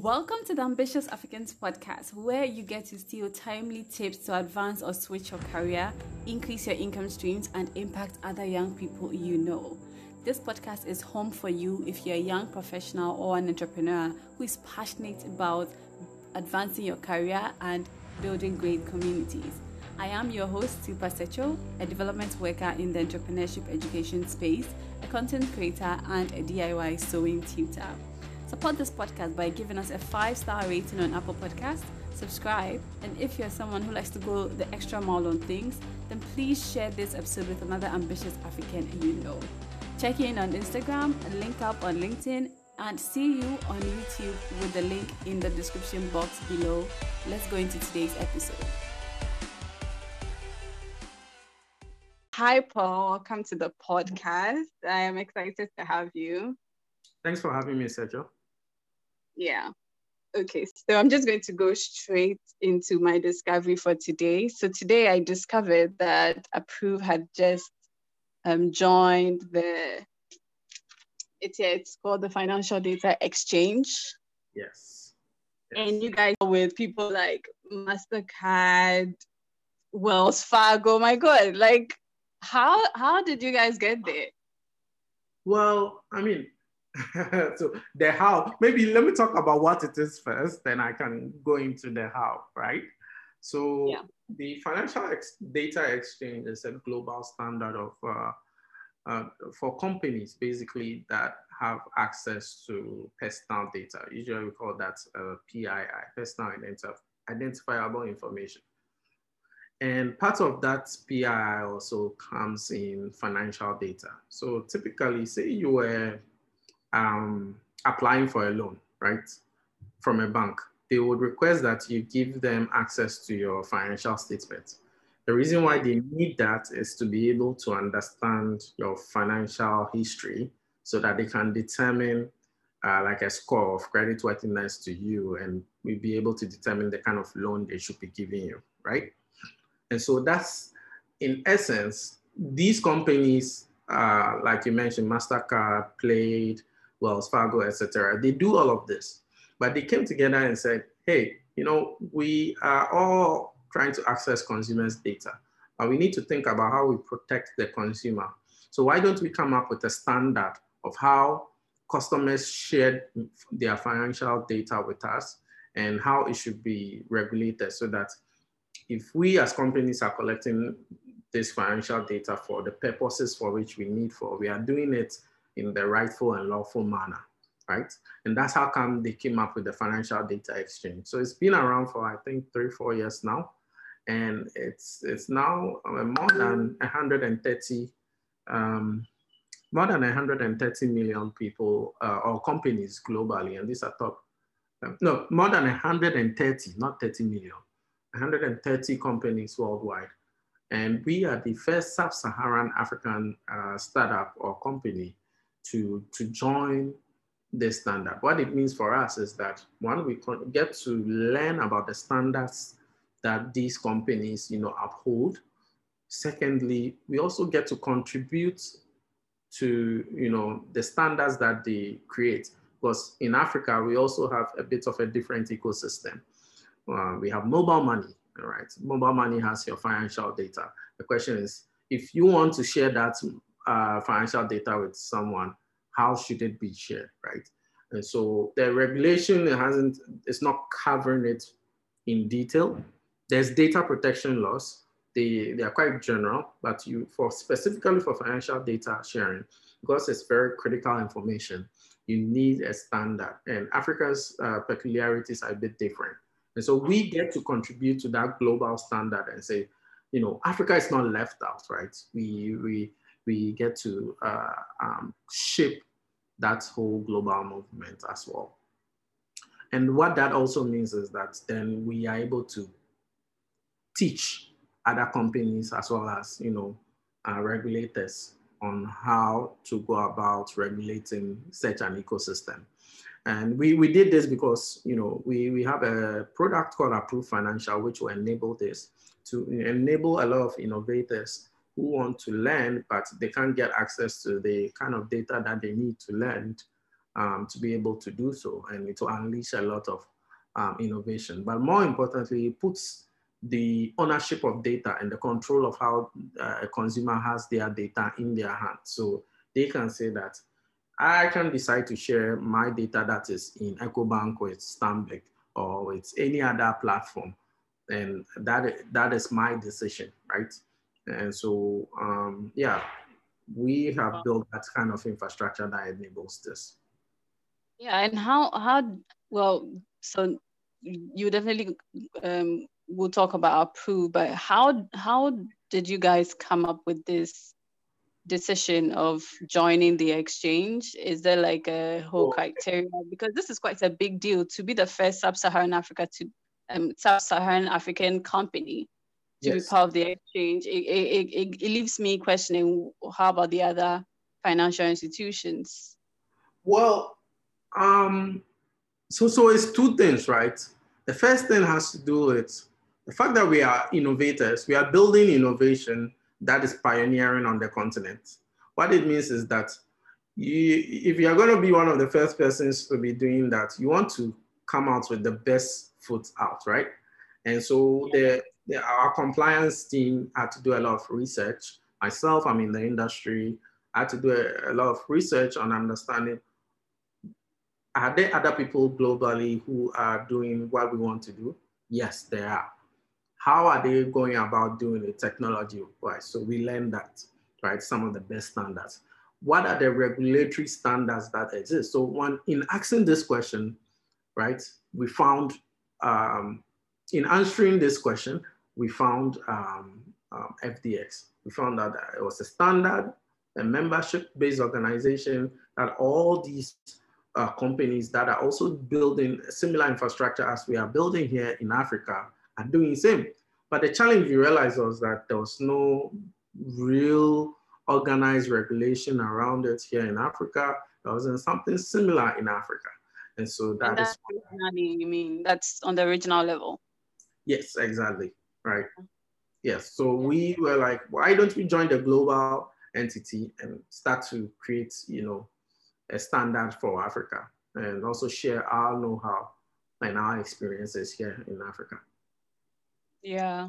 Welcome to the Ambitious Africans podcast, where you get to steal timely tips to advance or switch your career, increase your income streams, and impact other young people you know. This podcast is home for you if you're a young professional or an entrepreneur who is passionate about advancing your career and building great communities. I am your host, Super Secho, a development worker in the entrepreneurship education space, a content creator, and a DIY sewing tutor. Support this podcast by giving us a five star rating on Apple Podcasts, subscribe, and if you're someone who likes to go the extra mile on things, then please share this episode with another ambitious African you know. Check in on Instagram, link up on LinkedIn, and see you on YouTube with the link in the description box below. Let's go into today's episode. Hi, Paul. Welcome to the podcast. I am excited to have you. Thanks for having me, Sergio. Yeah. Okay, so I'm just going to go straight into my discovery for today. So today I discovered that Appruve had just um, joined the it's it's called the Financial Data Exchange. Yes. yes. And you guys are with people like Mastercard, Wells Fargo. My God, like how how did you guys get there? Well, I mean, so the how, maybe let me talk about what it is first, then I can go into the how, right? So yeah. the financial ex- data exchange is a global standard of uh, uh, for companies basically that have access to personal data. Usually we call that uh, PII, personal identif- identifiable information. And part of that PII also comes in financial data. So typically, say you were um, applying for a loan, right, from a bank, they would request that you give them access to your financial statement. The reason why they need that is to be able to understand your financial history so that they can determine uh, like a score of credit worthiness to you and we be able to determine the kind of loan they should be giving you, right? And so that's in essence, these companies, uh, like you mentioned, MasterCard, Plaid, Wells Fargo, etc. They do all of this, but they came together and said, hey, you know, we are all trying to access consumers' data, but we need to think about how we protect the consumer. So why don't we come up with a standard of how customers share their financial data with us and how it should be regulated so that if we as companies are collecting this financial data for the purposes for which we need for, we are doing it in the rightful and lawful manner, right? And that's how come they came up with the financial data exchange. So it's been around for I think three, four years now, and it's it's now more than 130, um, more than 130 million people uh, or companies globally, and these are top. Um, no, more than 130, not 30 million, 130 companies worldwide. And we are the first sub-Saharan African uh, startup or company to, to join this standard. What it means for us is that one, we get to learn about the standards that these companies, you know, uphold. Secondly, we also get to contribute to, you know, the standards that they create. Because in Africa, we also have a bit of a different ecosystem. Uh, we have mobile money, all right? Mobile money has your financial data. The question is, if you want to share that uh, financial data with someone, how should it be shared, right? And so the regulation hasn't, it's not covering it in detail. There's data protection laws. They, they are quite general, but you for specifically for financial data sharing, because it's very critical information, you need a standard. And Africa's uh, peculiarities are a bit different. And so we get to contribute to that global standard and say, you know, Africa is not left out, right? We, we, we get to uh, um, shape that whole global movement as well. And what that also means is that then we are able to teach other companies as well as, you know, uh, regulators on how to go about regulating such an ecosystem. And we, we did this because, you know, we, we have a product called Appruve Financial, which will enable this to enable a lot of innovators who want to learn, but they can't get access to the kind of data that they need to learn um, to be able to do so and to unleash a lot of um, innovation. But more importantly, it puts the ownership of data and the control of how uh, a consumer has their data in their hands. So they can say that I can decide to share my data that is in EcoBank with Stanbic or it's any other platform. And that, that is my decision, right? And so, um, yeah, we have built that kind of infrastructure that enables this. Yeah, and how, how well, so you definitely um, will talk about Appruve, but how, how did you guys come up with this decision of joining the exchange? Is there like a whole criteria? Because this is quite a big deal to be the first sub-Saharan Africa to um, sub-Saharan African company to yes. be part of the exchange. It, it, it, it leaves me questioning how about the other financial institutions? Well, um, so so it's two things, right? The first thing has to do with the fact that we are innovators. We are building innovation that is pioneering on the continent. What it means is that you, if you're going to be one of the first persons to be doing that, you want to come out with the best foot out, right? And so the, our compliance team had to do a lot of research. Myself, I'm in the industry. I had to do a, a lot of research on understanding are there other people globally who are doing what we want to do? Yes, there are how are they going about doing it technology wise? So we learned that, right? Some of the best standards. What are the regulatory standards that exist? So one, in asking this question, right, we found, um, in answering this question, we found um, um, FDX. We found that it was a standard, a membership-based organization that all these uh, companies that are also building similar infrastructure as we are building here in Africa are doing the same. But the challenge we realized was that there was no real organized regulation around it here in Africa. There wasn't something similar in Africa. And so that and that's is you mean that's on the regional level? Yes, exactly. Right. Yes. So we were like, why don't we join the global entity and start to create, you know, a standard for Africa and also share our know-how and our experiences here in Africa. Yeah.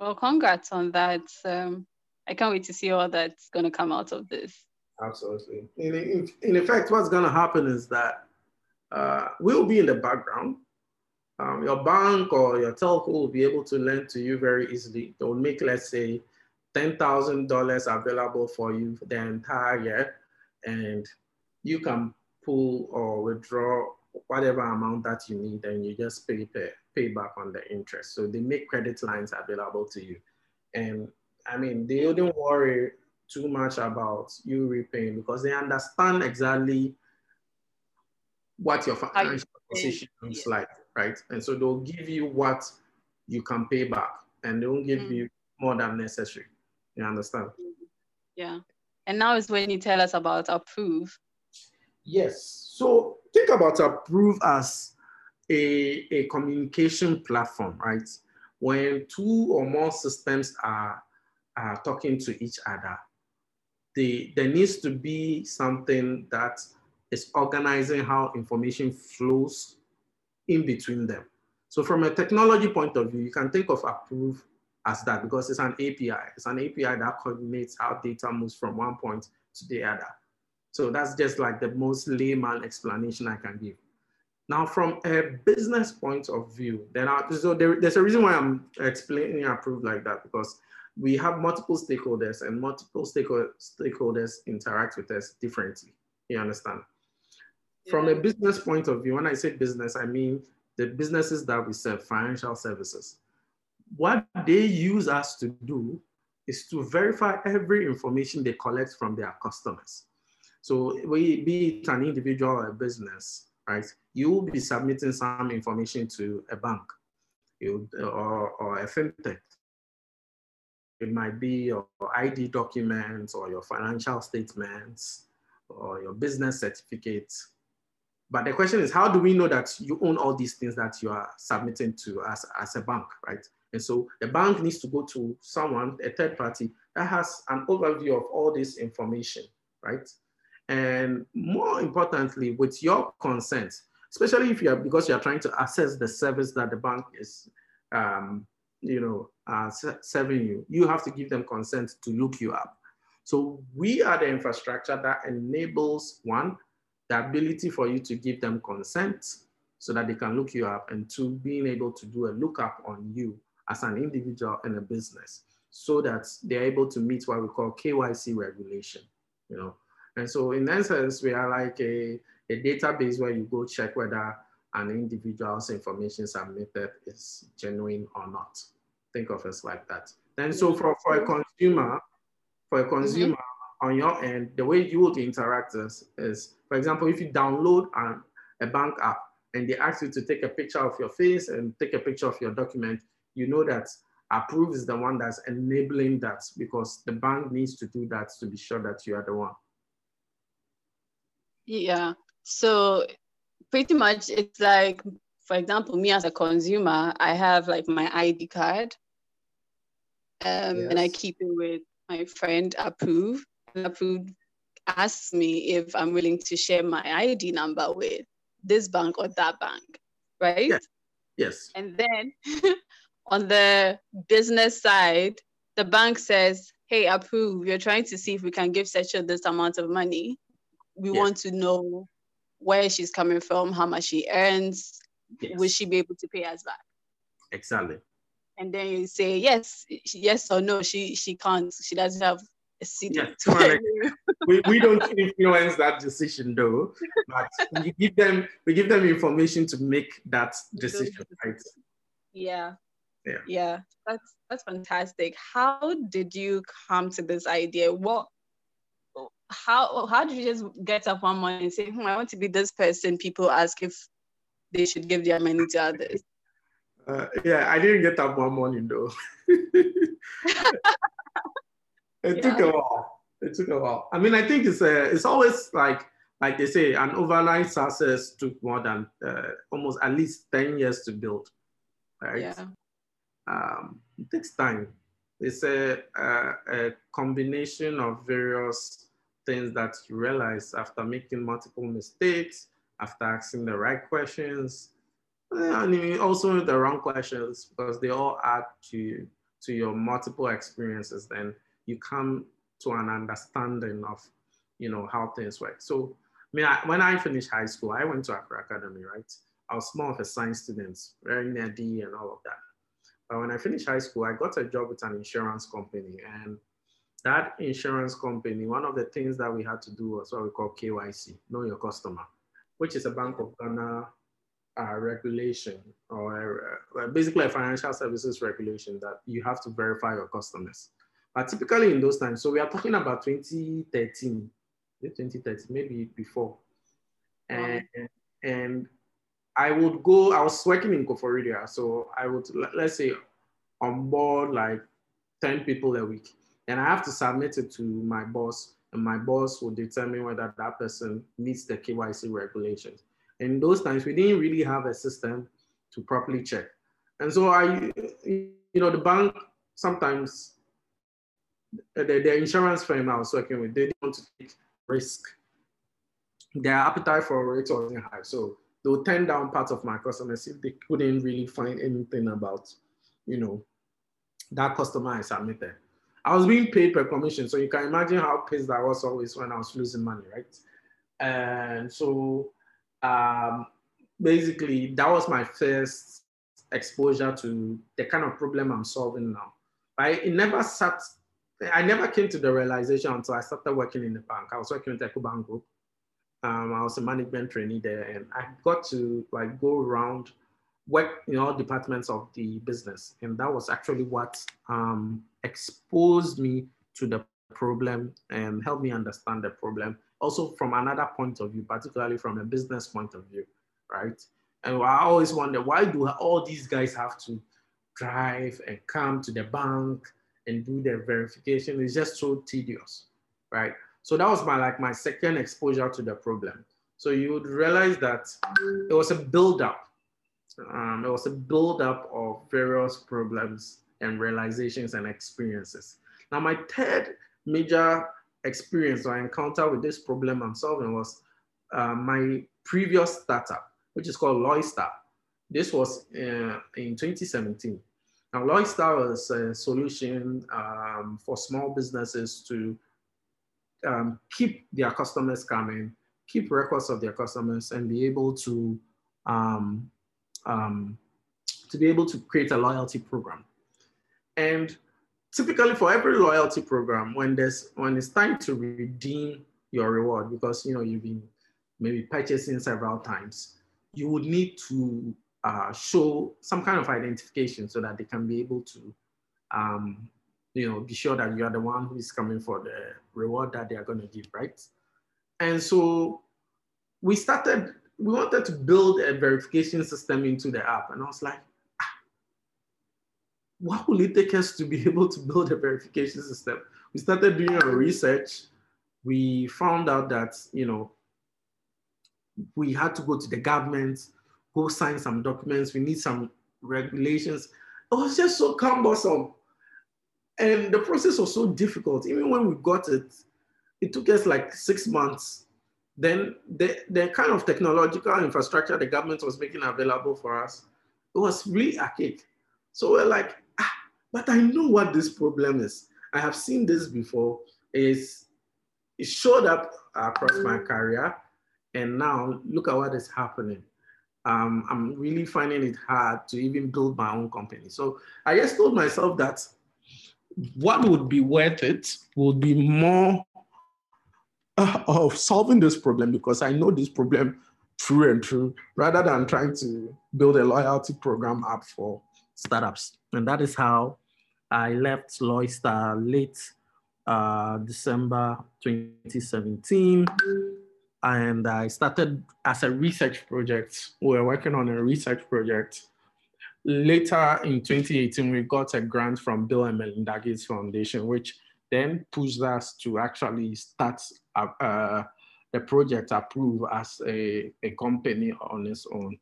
Well, congrats on that. Um, I can't wait to see all that's going to come out of this. Absolutely. In, in, in effect, what's going to happen is that uh, we'll be in the background. Um, your bank or your telco will be able to lend to you very easily. They'll make, let's say, $10,000 available for you for the entire year, and you can pull or withdraw whatever amount that you need, and you just pay, pay, pay back on the interest. So they make credit lines available to you. And I mean, they wouldn't worry too much about you repaying because they understand exactly what your financial position is like, right? And so they'll give you what you can pay back and they won't give mm. you more than necessary. You understand? Yeah. And now is when you tell us about Appruve. Yes. So think about Appruve as a, a communication platform, right? When two or more systems are, are talking to each other, the, there needs to be something that is organizing how information flows in between them. So from a technology point of view, you can think of Appruve as that because it's an API. It's an API that coordinates how data moves from one point to the other. So that's just like the most layman explanation I can give. Now, from a business point of view, then I, so there, there's a reason why I'm explaining Appruve like that because we have multiple stakeholders and multiple stakeholders interact with us differently. You understand? From a business point of view, when I say business, I mean the businesses that we serve, financial services. What they use us to do is to verify every information they collect from their customers. So we, be it an individual or a business, right? You will be submitting some information to a bank you, or, or a fintech. It might be your ID documents or your financial statements or your business certificates. But the question is, how do we know that you own all these things that you are submitting to us as a bank, right? And so the bank needs to go to someone, a third party, that has an overview of all this information, right? and more importantly, with your consent, especially if you are because you are trying to access the service that the bank is, um, you know, uh, serving you, you have to give them consent to look you up. So we are the infrastructure that enables one, the ability for you to give them consent so that they can look you up, and two, being able to do a lookup on you as an individual and a business so that they're able to meet what we call KYC regulation, you know. And so in essence, we are like a, a database where you go check whether an individual's information submitted is genuine or not. Think of us like that. Then so for, for a consumer, for a consumer mm-hmm. on your end, the way you would interact is, is for example, if you download an, a bank app and they ask you to take a picture of your face and take a picture of your document, you know that Appruve is the one that's enabling that because the bank needs to do that to be sure that you are the one. Yeah. So pretty much it's like, for example, me as a consumer, I have like my ID card um, yes. and I keep it with my friend Appruve. And Appruve asks me if I'm willing to share my ID number with this bank or that bank, right? Yes. yes. And then on the business side, the bank says, hey, Appruve, we're trying to see if we can give Secha this amount of money we yes. want to know where she's coming from, how much she earns, yes. will she be able to pay us back? Exactly. And then you say yes, yes or no. She she can't. She doesn't have Yes, we, we don't influence that decision though, but we give them we give them information to make that decision, right? Yeah. Yeah. Yeah. That's that's fantastic. How did you come to this idea? What how how did you just get up one morning and say, hmm, I want to be this person? People ask if they should give their money to others. Uh, yeah, I didn't get up one morning though. it yeah. took a while. It took a while. I mean, I think it's a, it's always like like they say, an overnight success took more than uh, almost at least ten years to build, right? Yeah. Um, it takes time. It's a, a, a combination of various things that you realize after making multiple mistakes, after asking the right questions, and also the wrong questions because they all add to to your multiple experiences. Then you come to an understanding of you know how things work. So I mean, I, when I finished high school, I went to Accra Academy, right? I was more of a science student, very nerdy and all of that. But when I finished high school, I got a job with an insurance company and that insurance company, one of the things that we had to do was what we call KYC, know your customer, which is a Bank of Ghana uh, regulation or uh, basically a financial services regulation that you have to verify your customers. But typically in those times, so we are talking about 2013, 2013, maybe before. And, and I would go, I was working in Koforidua, so I would, let's say, on board like 10 people a week and I have to submit it to my boss, and my boss will determine whether that person meets the KYC regulations. In those times, we didn't really have a system to properly check. And so I, you know, the bank sometimes, the, the insurance firm I was working with, they didn't want to take risk. Their appetite for it wasn't high. So they would turn down part of my customers if they couldn't really find anything about, you know, that customer I submitted. I was being paid per commission. So you can imagine how pissed I was always when I was losing money, right? And so um, basically, that was my first exposure to the kind of problem I'm solving now. I it never sat, I never came to the realization until I started working in the bank. I was working with Ecobank Group. Um, I was a management trainee there, and I got to like go around work in all departments of the business. And that was actually what um, exposed me to the problem and helped me understand the problem. Also from another point of view, particularly from a business point of view, right? And I always wonder, why do all these guys have to drive and come to the bank and do their verification? is just so tedious, right? So that was my like my second exposure to the problem. So you would realize that it was a build-up um, it was a build-up of various problems and realizations and experiences. Now, my third major experience or encounter with this problem I'm solving was uh, my previous startup, which is called Loystar. This was uh, in 2017. Now, Loystar was a solution um, for small businesses to um, keep their customers coming, keep records of their customers, and be able to um, um, to be able to create a loyalty program. And typically, for every loyalty program, when there's when it's time to redeem your reward, because you know you've been maybe purchasing several times, you would need to uh, show some kind of identification so that they can be able to, um, you know, be sure that you are the one who is coming for the reward that they are going to give, right? And so we started, we wanted to build a verification system into the app. And I was like, ah, what will it take us to be able to build a verification system? We started doing our research. We found out that, you know, we had to go to the government go sign some documents. We need some regulations. It was just so cumbersome. And the process was so difficult. Even when we got it, it took us like six months. Then the, the kind of technological infrastructure the government was making available for us, it was really archaic. So we're like, ah, but I know what this problem is. I have seen this before. It's, it showed up across my career. And now look at what is happening um, I'm really finding it hard to even build my own company. So I just told myself that what would be worth it would be more uh, of solving this problem because I know this problem through and through rather than trying to build a loyalty program app for startups. And that is how I left Loystar late uh, December 2017 and I started as a research project. We were working on a research project. Later in 2018, we got a grant from Bill and Melinda Gates Foundation, which then pushed us to actually start a, uh, a project approved as a, a company on its own.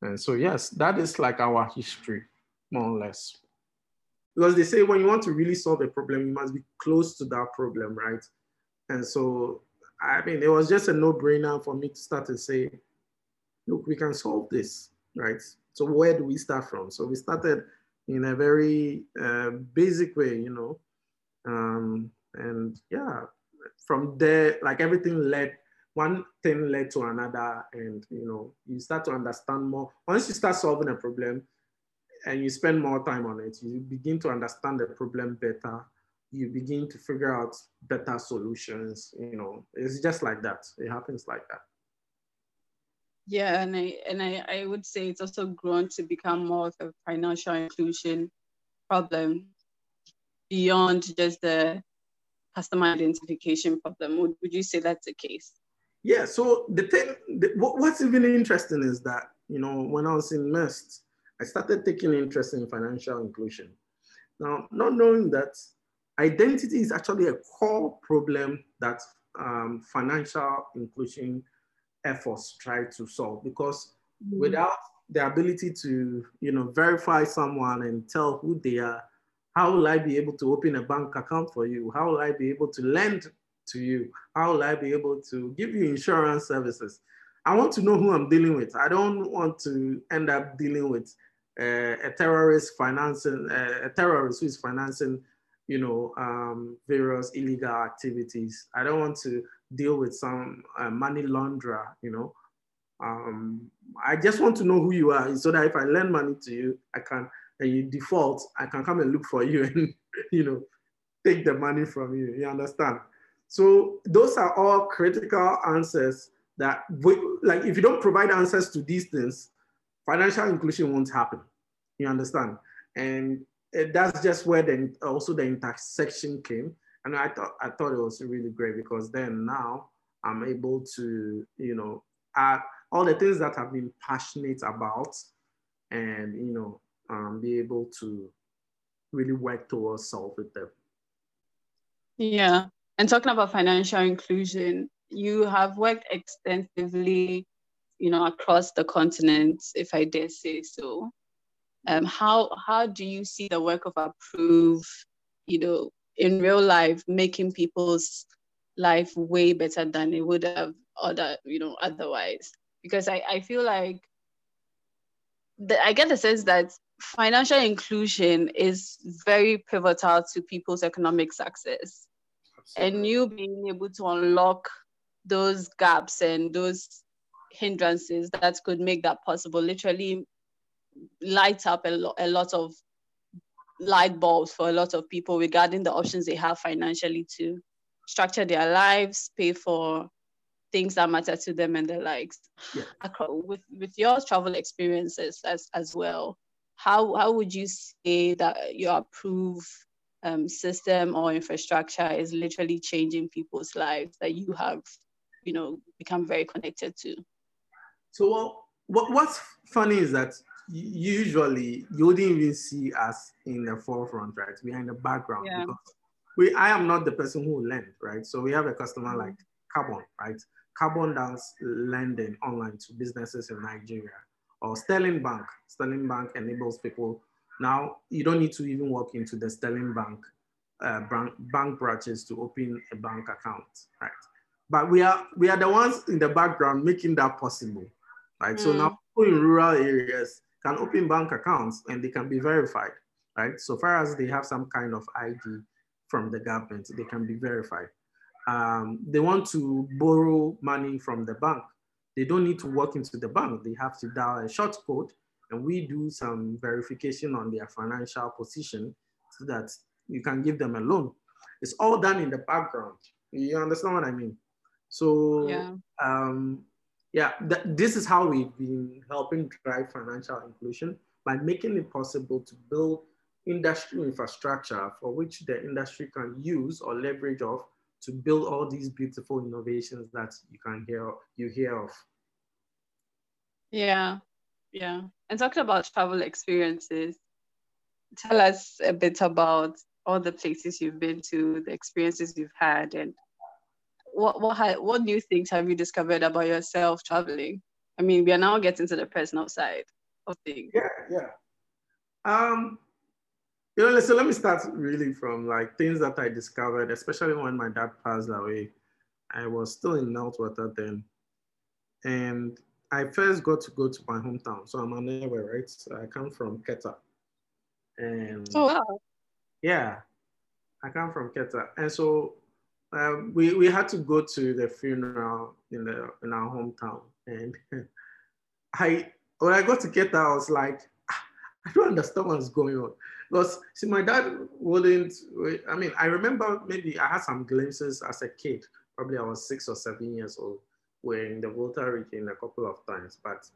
And so, yes, that is like our history, more or less. Because they say when you want to really solve a problem, you must be close to that problem, right? And so I mean, it was just a no-brainer for me to start to say, look, we can solve this, right? So where do we start from? So we started in a very uh, basic way, you know, um, and yeah, from there, like everything led, one thing led to another, and you know, you start to understand more. Once you start solving a problem, and you spend more time on it, you begin to understand the problem better you begin to figure out better solutions. You know, it's just like that. It happens like that. Yeah, and I and I, I would say it's also grown to become more of a financial inclusion problem beyond just the customer identification problem. Would, would you say that's the case? Yeah. So the thing, the, what, what's even interesting is that you know when I was in MEST, I started taking interest in financial inclusion. Now, not knowing that identity is actually a core problem that um, financial inclusion efforts try to solve because mm-hmm. without the ability to you know verify someone and tell who they are how will i be able to open a bank account for you? How will i be able to lend to you? How will i be able to give you insurance services? I want to know who i'm dealing with. I don't want to end up dealing with uh, a terrorist financing uh, a terrorist who is financing you know, um, various illegal activities. I don't want to deal with some uh, money launderer, you know. Um, I just want to know who you are so that if I lend money to you, I can, and you default, I can come and look for you and, you know, take the money from you. You understand? So those are all critical answers that, we, like, if you don't provide answers to these things, financial inclusion won't happen. You understand? And that's just where the also the intersection came, and I thought I thought it was really great because then now I'm able to you know add all the things that I've been passionate about, and you know um, be able to really work towards solving them. Yeah, and talking about financial inclusion, you have worked extensively, you know, across the continent, if I dare say so um, how how do you see the work of Appruve you know in real life making people's life way better than it would have other, you know, otherwise. Because I, I feel like the, I get the sense that financial inclusion is very pivotal to people's economic success. Absolutely. And you being able to unlock those gaps and those hindrances that could make that possible literally light up a, lo- a lot of light bulbs for a lot of people regarding the options they have financially to structure their lives, pay for things that matter to them and their likes. Yeah. With with your travel experiences as as well, how how would you say that your approved um, system or infrastructure is literally changing people's lives that you have, you know, become very connected to? So well, what what's funny is that usually you wouldn't even see us in the forefront, right? We're in the background yeah. because we I am not the person who lend, right? So we have a customer mm-hmm. like Carbon, right? Carbon does lending online to businesses in Nigeria. Or Sterling Bank. Sterling Bank enables people now you don't need to even walk into the Sterling Bank uh, bank, bank branches to open a bank account, right? But we are we are the ones in the background making that possible, right? Mm. So now people in rural areas can open bank accounts and they can be verified, right? So far as they have some kind of ID from the government, they can be verified. Um, they want to borrow money from the bank. They don't need to walk into the bank. They have to dial a short code and we do some verification on their financial position so that you can give them a loan. It's all done in the background. You understand what I mean? So yeah. um, yeah, th- this is how we've been helping drive financial inclusion by making it possible to build industry infrastructure for which the industry can use or leverage off to build all these beautiful innovations that you can hear you hear of. Yeah, yeah. And talking about travel experiences, tell us a bit about all the places you've been to, the experiences you've had, and what what what new things have you discovered about yourself traveling? I mean, we are now getting to the personal side of things. Yeah, yeah. Um, you know, so let me start really from like things that I discovered, especially when my dad passed away. I was still in Meltwater then, and I first got to go to my hometown. So I'm an Ewe, right? So I come from Keta. And oh wow. Yeah. I come from Keta. And so um, we, we had to go to the funeral in the in our hometown. And I when I got to Keta, I was like, ah, I don't understand what's going on. Because see, my dad wouldn't. I mean, I remember maybe I had some glimpses as a kid. Probably I was six or seven years old we were in the Volta region a couple of times, but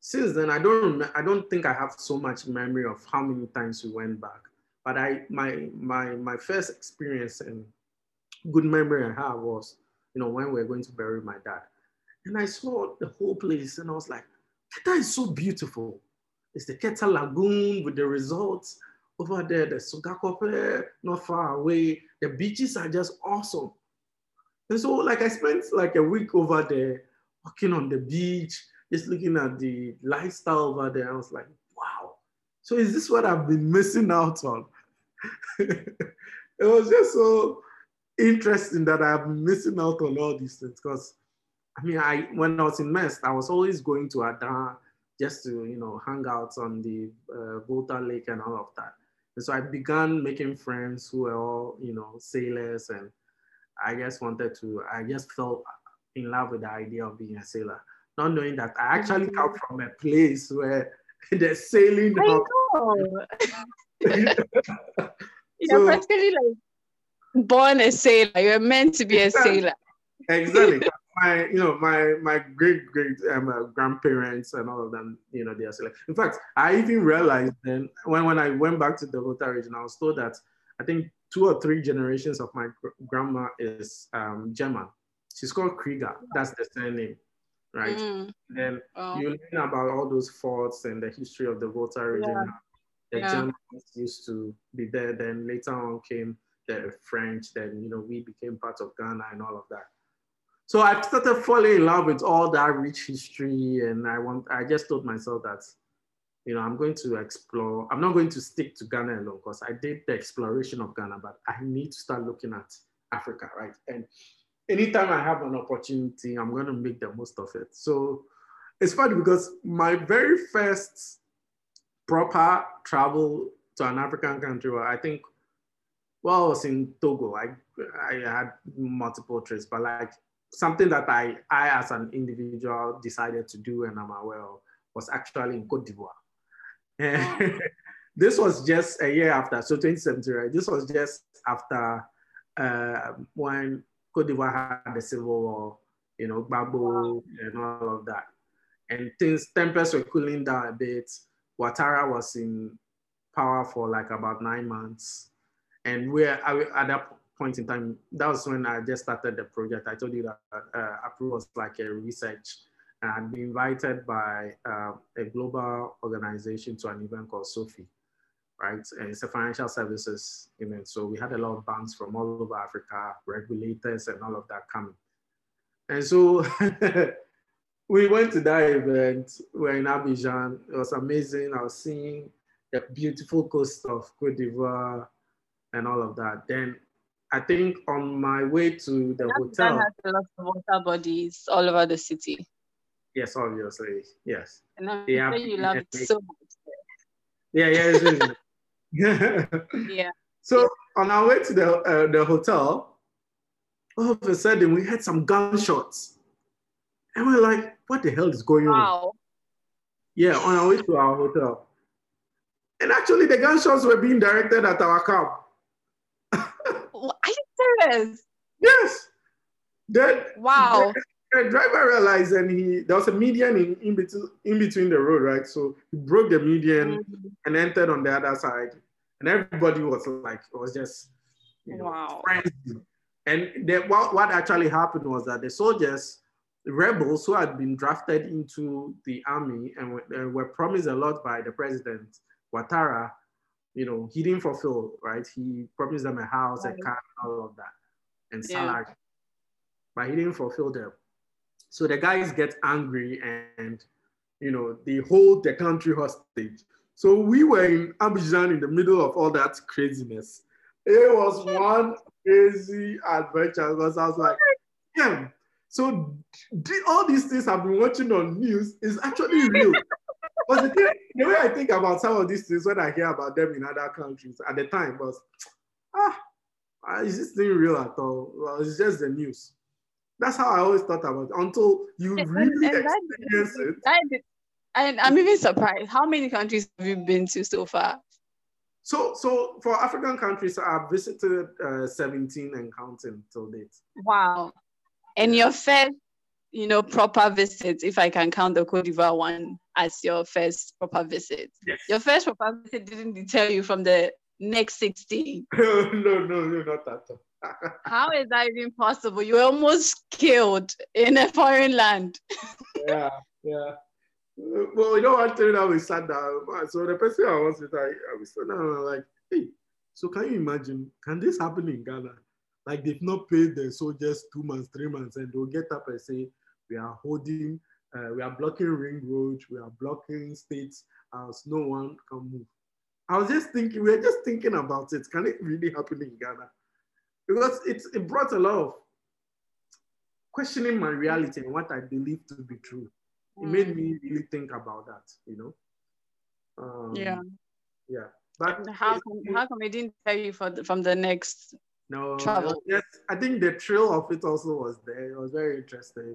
since then I don't I don't think I have so much memory of how many times we went back. But I my my my first experience and good memory I have was you know when we were going to bury my dad, and I saw the whole place and I was like, Keta is so beautiful. It's the Keta Lagoon with the resorts over there, the Sogakope not far away. The beaches are just awesome. And so like I spent like a week over there walking on the beach, just looking at the lifestyle over there. I was like, wow. So is this what I've been missing out on? it was just so interesting that I've been missing out on all these things because I mean, I when I was in MEST, I was always going to Ada just to you know hang out on the uh, Volta Lake and all of that. And so I began making friends who were all you know sailors and I just wanted to, I just fell in love with the idea of being a sailor, not knowing that I actually come mm-hmm. from a place where the sailing. I know. You're so, practically like born a sailor. You're meant to be a sailor. Exactly. my, you know, my my great great um, uh, grandparents and all of them, you know, they are sailors. In fact, I even realized then when when I went back to the Volta region, I was told that I think two or three generations of my gr- grandma is um, German. She's called Krieger. That's the surname, right? Mm. Then oh. you learn about all those forts and the history of the Volta region. Yeah. The yeah. Germans used to be there. Then later on came the French. Then you know we became part of Ghana and all of that. So I started falling in love with all that rich history, and I want. I just told myself that you know, I'm going to explore. I'm not going to stick to Ghana alone because I did the exploration of Ghana, but I need to start looking at Africa, right? And anytime I have an opportunity, I'm going to make the most of it. So it's funny because my very first proper travel to an African country, I think, well, I was in Togo. I, I had multiple trips, but like something that I, I as an individual decided to do and I'm aware of was actually in Cote d'Ivoire. This was just a year after, so 2017, right? This was just after uh, when Cote d'Ivoire had the civil war, you know, Gbagbo and all of that. And things, temperatures were cooling down a bit. Ouattara was in power for like about nine months. And we're at that point in time, that was when I just started the project. I told you that uh, was like a research and I'd been invited by uh, a global organization to an event called SOFI, right? And it's a financial services event. So we had a lot of banks from all over Africa, regulators and all of that coming. And so we went to that event. We're in Abidjan. It was amazing. I was seeing the beautiful coast of Cote d'Ivoire and all of that. Then I think on my way to the hotel. has a lot of water bodies all over the city. Yes, obviously. Yes. And I'm sure you love it so much. Yeah, yeah, it's really yeah. So on our way to the uh, the hotel, all of a sudden we heard some gunshots, and we're like, "What the hell is going wow. on?" Yeah, on our way to our hotel, and actually the gunshots were being directed at our cab. Serious? Yes. That wow. The, the driver realized, and he there was a median in, in between in between the road, right? So he broke the median mm-hmm. and entered on the other side and everybody was like, it was just, you know, wow. frenzy. And then what, what actually happened was that the soldiers, the rebels who had been drafted into the army and were, were promised a lot by the president, Ouattara, you know, he didn't fulfill, right? He promised them a house, right. a car, all of that, and salary. Yeah. But he didn't fulfill them. So the guys get angry and, you know, they hold the country hostage. So we were in Abidjan in the middle of all that craziness. It was one crazy adventure because I was like, damn. So all these things I've been watching on news is actually real. but the, thing, the way I think about some of these things when I hear about them in other countries at the time was, ah, ah is this thing real at all? Well, it's just the news. That's how I always thought about it until you really and, and experience that, it. That, and I'm even surprised. How many countries have you been to so far? So, so for African countries, I've visited uh, 17 and counting till date. Wow. And your first, you know, proper visit, if I can count the Cote d'Ivoire one as your first proper visit. Yes. Your first proper visit didn't deter you from the next 16. no, no, no, not at all. How is that even possible? You were almost killed in a foreign land. yeah, yeah. Well, you know, after that we sat down. So the person I was with, I, I was sat down like, hey, so can you imagine? Can this happen in Ghana? Like they've not paid the soldiers two months, three months, and they'll get up and say, we are holding, uh, we are blocking ring roads, we are blocking states as no one can move. I was just thinking, we are just thinking about it. Can it really happen in Ghana? Because it, it brought a lot of questioning my reality and what I believe to be true it made mm. me really think about that, you know. Um, yeah. Yeah. But how come, how come it didn't tell you for the, from the next no travel? Yes, I think the thrill of it also was there. It was very interesting.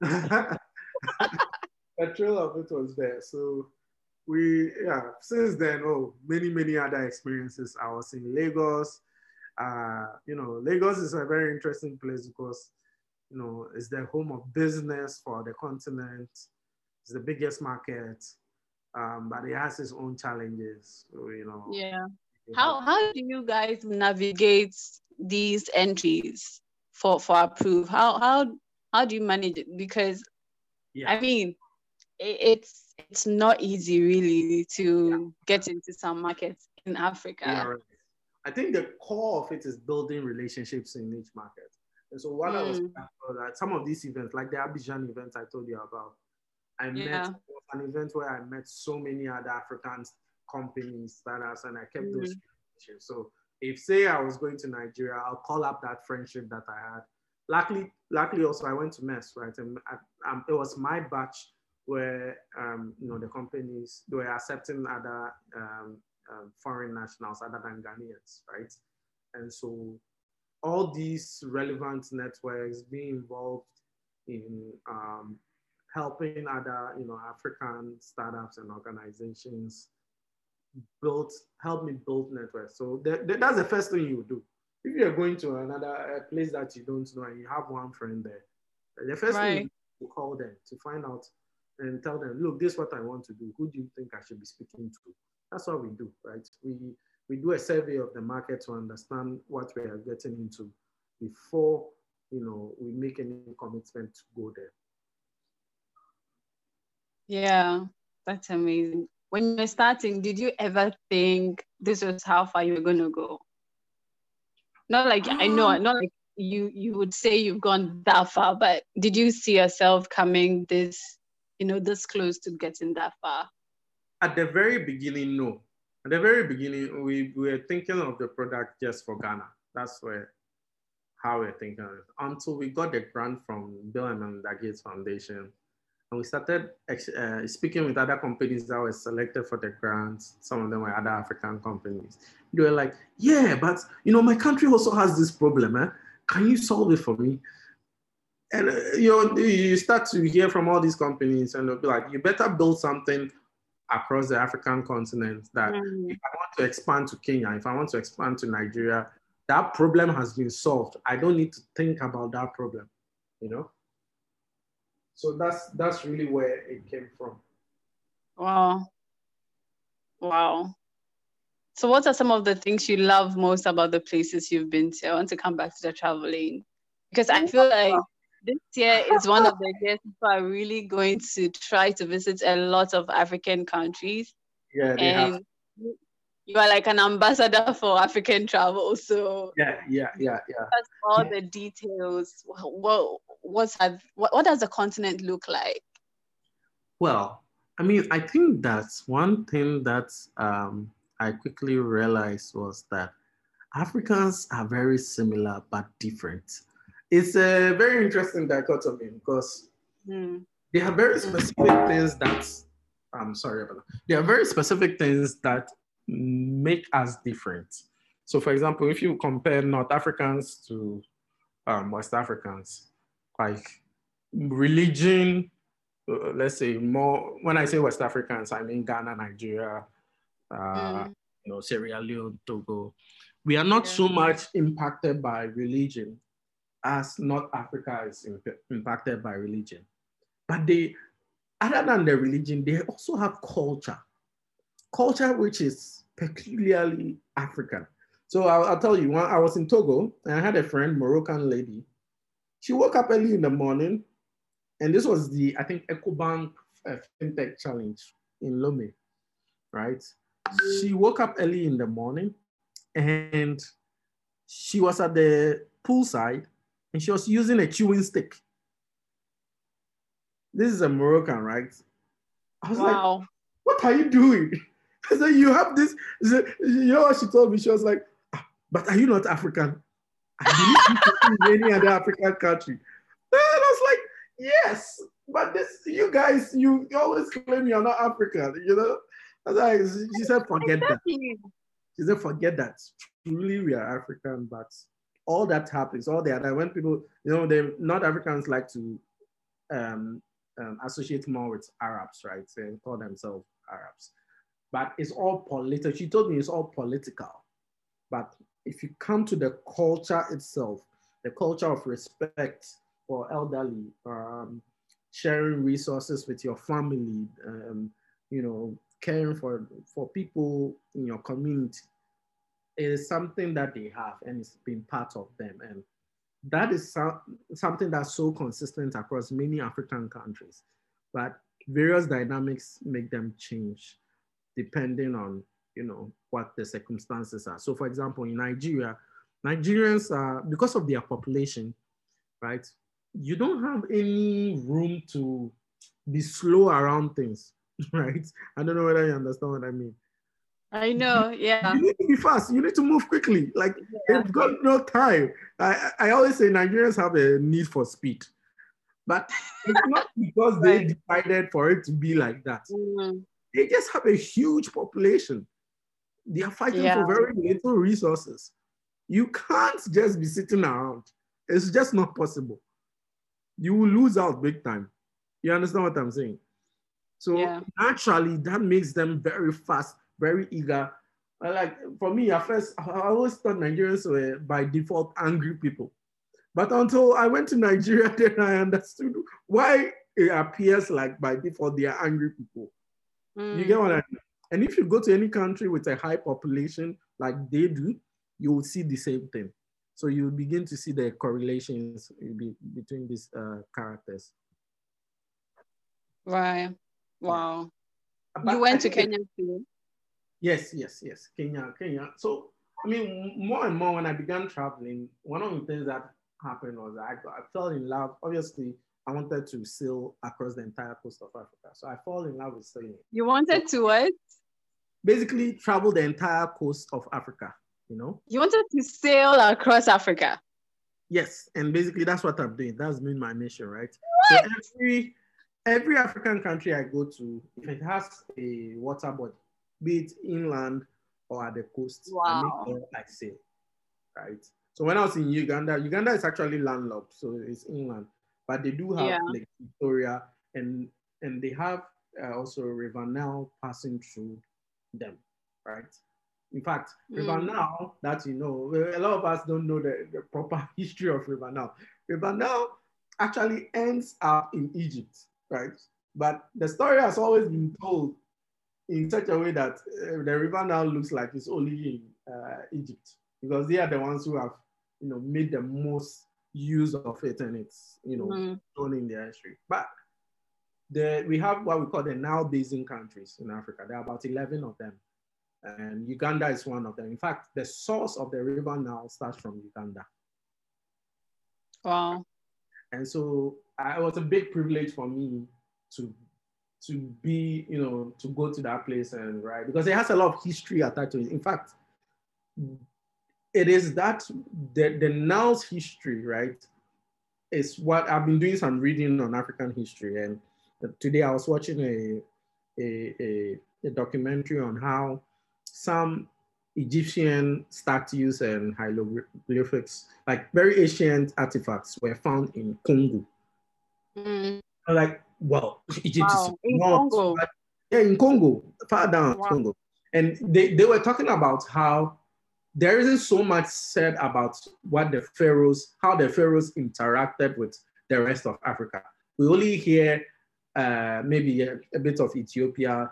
What? the thrill of it was there. So we yeah, since then, oh, many, many other experiences. I was in Lagos. Uh, you know, Lagos is a very interesting place because you know, it's the home of business for the continent. It's the biggest market, um, but it has its own challenges. So, you know. Yeah. How how do you guys navigate these entries for for Appruve? How how how do you manage it? Because yeah. I mean, it, it's it's not easy really to yeah. get into some markets in Africa. Yeah, right. I think the core of it is building relationships in each market. And so while mm. I was mm. that, some of these events, like the Abidjan event I told you about, I met an event where I met so many other African companies, startups, and I kept mm. those relationships. So if say I was going to Nigeria, I'll call up that friendship that I had. Luckily, luckily also I went to MEST, right? And I, um, it was my batch where um, you know the companies they were accepting other um, um, foreign nationals other than Ghanaians, right? And so all these relevant networks being involved in um, helping other you know African startups and organizations build help me build networks. So that's the first thing you do. If you're going to another uh, place that you don't know and you have one friend there, the first right. thing you call them to find out and tell them, look, this is what I want to do. Who do you think I should be speaking to? That's what we do, right? We we do a survey of the market to understand what we are getting into before you know we make any commitment to go there. Yeah, that's amazing. When you're starting, did you ever think this was how far you were gonna go? Not like I know, um, not like you you would say you've gone that far, but did you see yourself coming this you know, this close to getting that far? At the very beginning, no. At the very beginning, we, we were thinking of the product just for Ghana. That's where how we're thinking of it. Until we got the grant from Bill and Melinda Gates Foundation. And we started uh, speaking with other companies that were selected for the grants. Some of them were other African companies. They were like, yeah, but you know, my country also has this problem. Eh? Can you solve it for me? and uh, you know you start to hear from all these companies and they'll be like you better build something across the african continent that mm. if i want to expand to kenya if i want to expand to nigeria that problem has been solved i don't need to think about that problem you know so that's that's really where it came from wow wow so what are some of the things you love most about the places you've been to i want to come back to the traveling because i feel like this year is one of the years people are really going to try to visit a lot of African countries. Yeah, and have. you are like an ambassador for African travel. So yeah, yeah, yeah, yeah. That's all yeah. the details. What what's have what, what does the continent look like? Well, I mean, I think that's one thing that um, I quickly realized was that Africans are very similar but different it's a very interesting dichotomy because mm. they have very specific things that I'm sorry about that. There are very specific things that make us different. So, for example, if you compare North Africans to um, West Africans, like religion, uh, let's say more. When I say West Africans, I mean Ghana, Nigeria, uh, mm. you know, Sierra Leone, Togo. We are not yeah. so much impacted by religion as North Africa is imp- impacted by religion. But they, other than the religion, they also have culture, culture which is peculiarly African. So I'll, I'll tell you, when I was in Togo and I had a friend, Moroccan lady. She woke up early in the morning, and this was the, I think, Ecobank uh, FinTech Challenge in Lomé, right? She woke up early in the morning and she was at the poolside and she was using a chewing stick. This is a Moroccan, right? I was wow. like, what are you doing? I said, you have this. You know what she told me? She was like, ah, but are you not African? I in any other African country. And I was like, yes, but this, you guys, you always claim you're not African, you know? Like, she said, forget that. She said, forget that. Truly, we are African, but all that happens, all that. When people, you know, they not Africans like to um, um, associate more with Arabs, right? They call themselves Arabs. But it's all political. She told me it's all political. But if you come to the culture itself, the culture of respect for elderly, um, sharing resources with your family, um, you know, caring for, for people in your community, is something that they have and it's been part of them. And that is so, something that's so consistent across many African countries. But various dynamics make them change depending on, you know, what the circumstances are. So for example, in Nigeria, Nigerians are, because of their population, right? You don't have any room to be slow around things, right? I don't know whether you understand what I mean. I know, yeah. You need to be fast. You need to move quickly. Like yeah. they've got no time. I, I always say Nigerians have a need for speed. But it's not because right. they decided for it to be like that. Mm-hmm. They just have a huge population. They are fighting yeah. for very little resources. You can't just be sitting around. It's just not possible. You will lose out big time. You understand what I'm saying? So yeah. naturally, that makes them very fast, very eager. Like for me, at first, I always thought Nigerians were by default angry people. But until I went to Nigeria, then I understood why it appears like by default they are angry people. Mm. You get what I mean? And if you go to any country with a high population like they do, you will see the same thing. So you begin to see the correlations between these uh, characters. Right. Wow. But you went to Kenya too? Yes, yes, yes. Kenya, Kenya. So, I mean, more and more when I began traveling, one of the things that happened was I, I fell in love. Obviously, I wanted to sail across the entire coast of Africa. So I fall in love with sailing. You wanted to what? Basically, travel the entire coast of Africa, you know? You wanted to sail across Africa? Yes. And basically, that's what I'm doing. That's been my mission, right? What? So every every African country I go to, if it has a water body, be it inland or at the coast, wow. I make sure I sail, right? So when I was in Uganda, Uganda is actually landlocked, so it's inland, but they do have yeah. Lake Victoria, and and they have uh, also River Nile passing through them, right? In fact, mm. River Nile, that you know, a lot of us don't know the, the proper history of River Nile. River Nile actually ends up in Egypt, right? But the story has always been told in such a way that uh, the river Nile looks like it's only in uh, Egypt because they are the ones who have, you know, made the most use of it and it's, you know, mm. shown in their history. But the, we have what we call the Nile Basin countries in Africa. There are about 11 of them. And Uganda is one of them. In fact, the source of the river Nile starts from Uganda. Wow. And so it was a big privilege for me to to be, you know, to go to that place and right because it has a lot of history attached to it. In fact, it is that the, the Nile's history, right, is what I've been doing some reading on African history. And today I was watching a, a, a, a documentary on how some Egyptian statues and hieroglyphics, like very ancient artifacts, were found in Congo. Mm. Like, well, Egypt wow. is in not, Congo. yeah, in Congo, far down wow. Congo. And they, they were talking about how there isn't so much said about what the pharaohs, how the pharaohs interacted with the rest of Africa. We only hear uh, maybe a, a, bit of Ethiopia,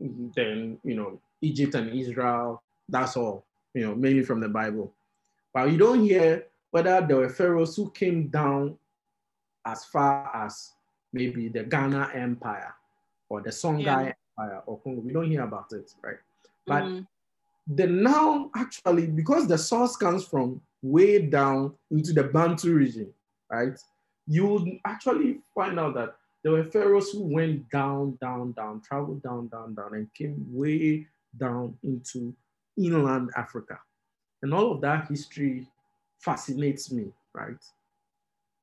then you know Egypt and Israel. That's all, you know, mainly from the Bible. But you don't hear whether there were pharaohs who came down as far as maybe the Ghana Empire or the Songhai yeah. Empire or Congo. We don't hear about it, right? But mm-hmm. The Nile actually, because the source comes from way down into the Bantu region, right? You would actually find out that there were pharaohs who went down, down, down, traveled down, down, down, and came way down into inland Africa. And all of that history fascinates me, right?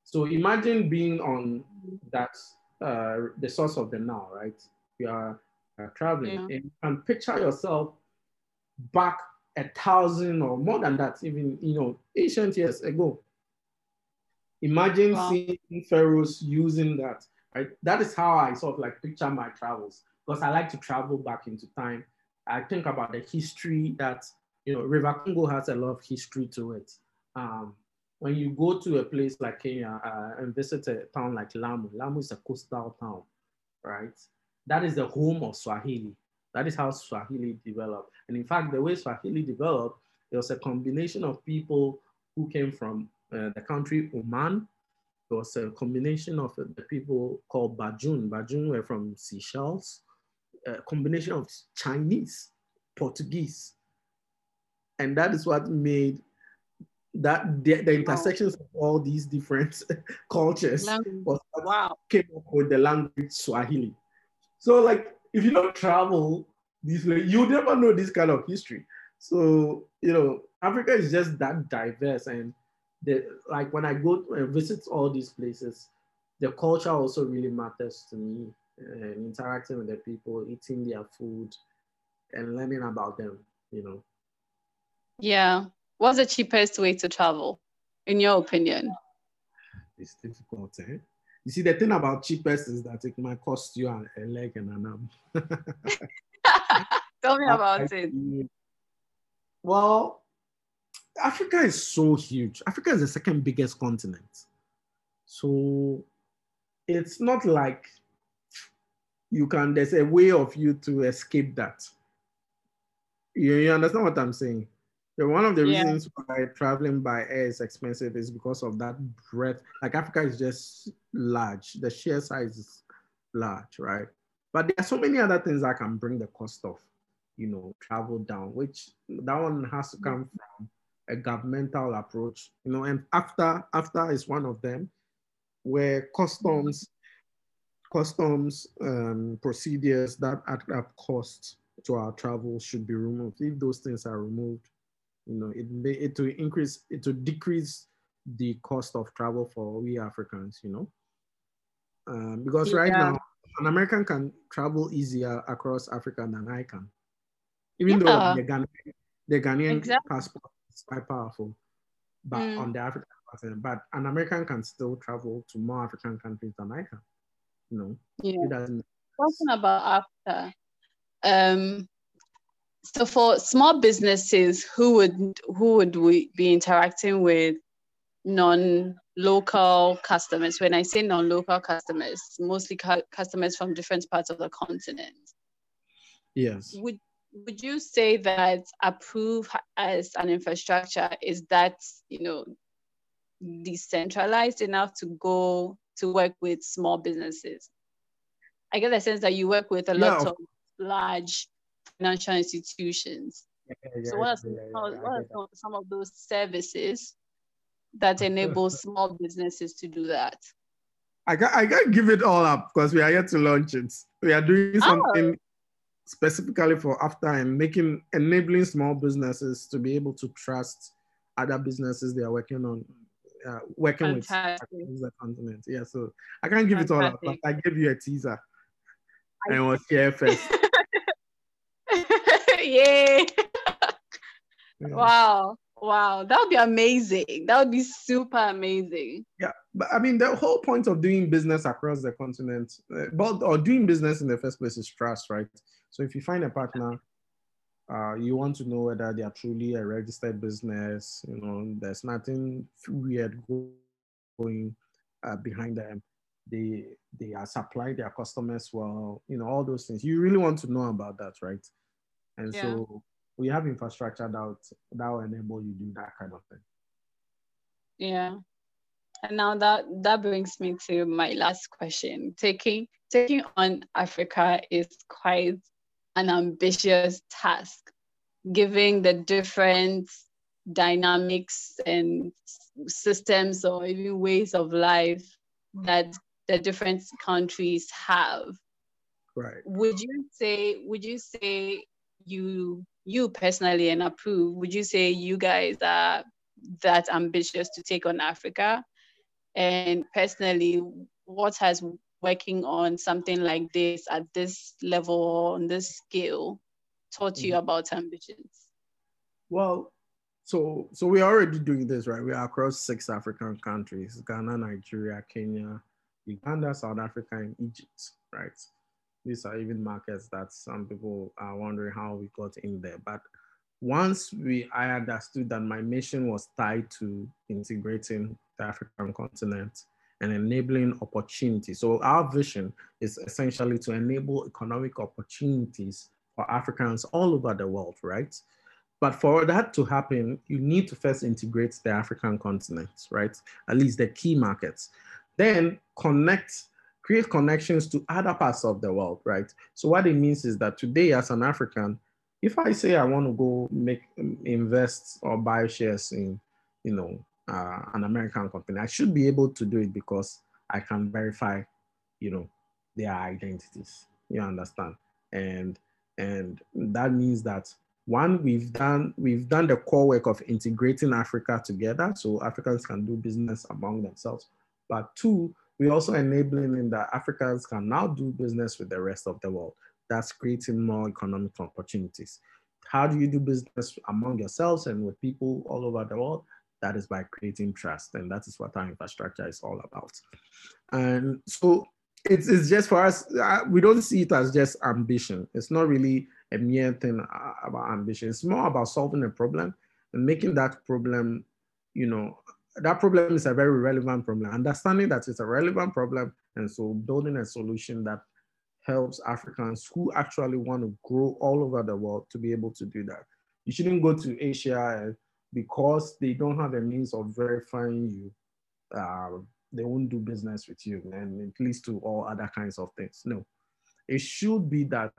So imagine being on that, uh, the source of the Nile, right? You are uh, traveling yeah. and, and picture yourself back a thousand or more than that, even, you know, ancient years ago. Imagine wow. seeing pharaohs using that, right? That is how I sort of like picture my travels because I like to travel back into time. I think about the history that, you know, River Congo has a lot of history to it. Um, when you go to a place like Kenya uh, and visit a town like Lamu, Lamu is a coastal town, right? That is the home of Swahili. That is how Swahili developed. And in fact, the way Swahili developed, it was a combination of people who came from uh, the country Oman. It was a combination of the people called Bajun. Bajun were from Seychelles. A combination of Chinese, Portuguese. And that is what made that the, the intersections wow. of all these different cultures wow. came up with the language Swahili. So like if you don't travel This way, you never know this kind of history. So you know, Africa is just that diverse, and the like when I go and visit all these places, the culture also really matters to me. And interacting with the people, eating their food, and learning about them. You know. Yeah. What's the cheapest way to travel, in your opinion? It's difficult, eh? You see, the thing about cheapest is that it might cost you a, a leg and an arm. Tell me about it. Well, Africa is so huge. Africa is the second biggest continent. So it's not like you can, there's a way of you to escape that. You, you understand what I'm saying? Yeah, one of the yeah. reasons why traveling by air is expensive is because of that breadth. Like Africa is just large, the sheer size is large, right? But there are so many other things that can bring the cost of, you know, travel down, which that one has to come from a governmental approach, you know, and after after is one of them, where customs customs um, procedures that add up costs to our travel should be removed. If those things are removed, you know, it may it will increase, it will decrease the cost of travel for we Africans, you know. Um, because right now, an American can travel easier across Africa than I can. Even yeah. though the, Ghanaian, the Ghanaian exactly. passport is quite powerful, but mm. on the African continent, but an American can still travel to more African countries than I can. You know, yeah. Talking about Africa, um, so for small businesses, who would who would we be interacting with non-local customers? When I say non-local customers, mostly cu- customers from different parts of the continent. Yes. Would would you say that Appruve as an infrastructure is that you know decentralized enough to go to work with small businesses? I get the sense that you work with a lot of large financial institutions. Yeah, yeah, so what are, some, what are some, of those services that enable small businesses to do that? I can't, I can't give it all up because we are yet to launch it. We are doing oh. something oh. specifically for after and making enabling small businesses to be able to trust other businesses they are working on, uh, working Fantastic. with the continent. Yeah, so I can't give Fantastic. it all up, but I give you a teaser. I, I was here first. Yay. Wow. Wow. That would be amazing. That would be super amazing. Yeah. But I mean, the whole point of doing business across the continent, uh, but or doing business in the first place is trust, right? So if you find a partner, uh, you want to know whether they are truly a registered business. You know, there's nothing weird going uh, behind them. They they are supplying their customers well. You know, all those things. You really want to know about that, right? And yeah. so we have infrastructure that that will enable you do that kind of thing. Yeah. And now that that brings me to my last question. Taking taking on Africa is quite an ambitious task, given the different dynamics and systems or even ways of life that the different countries have. Right. Would you say would you say you you personally and Appruve would you say you guys are that ambitious to take on africa? And personally what has working on something like this at this level on this scale taught you mm-hmm. about ambitions? Well so so we're already doing this right? We are across six african countries ghana nigeria kenya uganda south africa and egypt right these are even markets that some people are wondering how we got in there. But once we I understood that my mission was tied to integrating the African continent and enabling opportunities. So our vision is essentially to enable economic opportunities for Africans all over the world, right? But for that to happen, you need to first integrate the African continent, right? At least the key markets. Then connect create connections to other parts of the world, right? So what it means is that today as an African, if I say I want to go make invest or buy shares in, you know, uh, an American company, I should be able to do it because I can verify, you know, their identities. You understand? And And that means that one, we've done we've done the core work of integrating Africa together so Africans can do business among themselves. But two, we're also enabling in that Africans can now do business with the rest of the world. That's creating more economic opportunities. How do you do business among yourselves and with people all over the world? That is by creating trust. And that is what our infrastructure is all about. And so it's, it's just for us, uh, we don't see it as just ambition. It's not really a mere thing uh, about ambition. It's more about solving a problem and making that problem, you know, that problem is a very relevant problem. Understanding that it's a relevant problem, and so building a solution that helps Africans who actually want to grow all over the world to be able to do that. You shouldn't go to Asia because they don't have a means of verifying you. Uh, they won't do business with you, and it leads to all other kinds of things. No, it should be that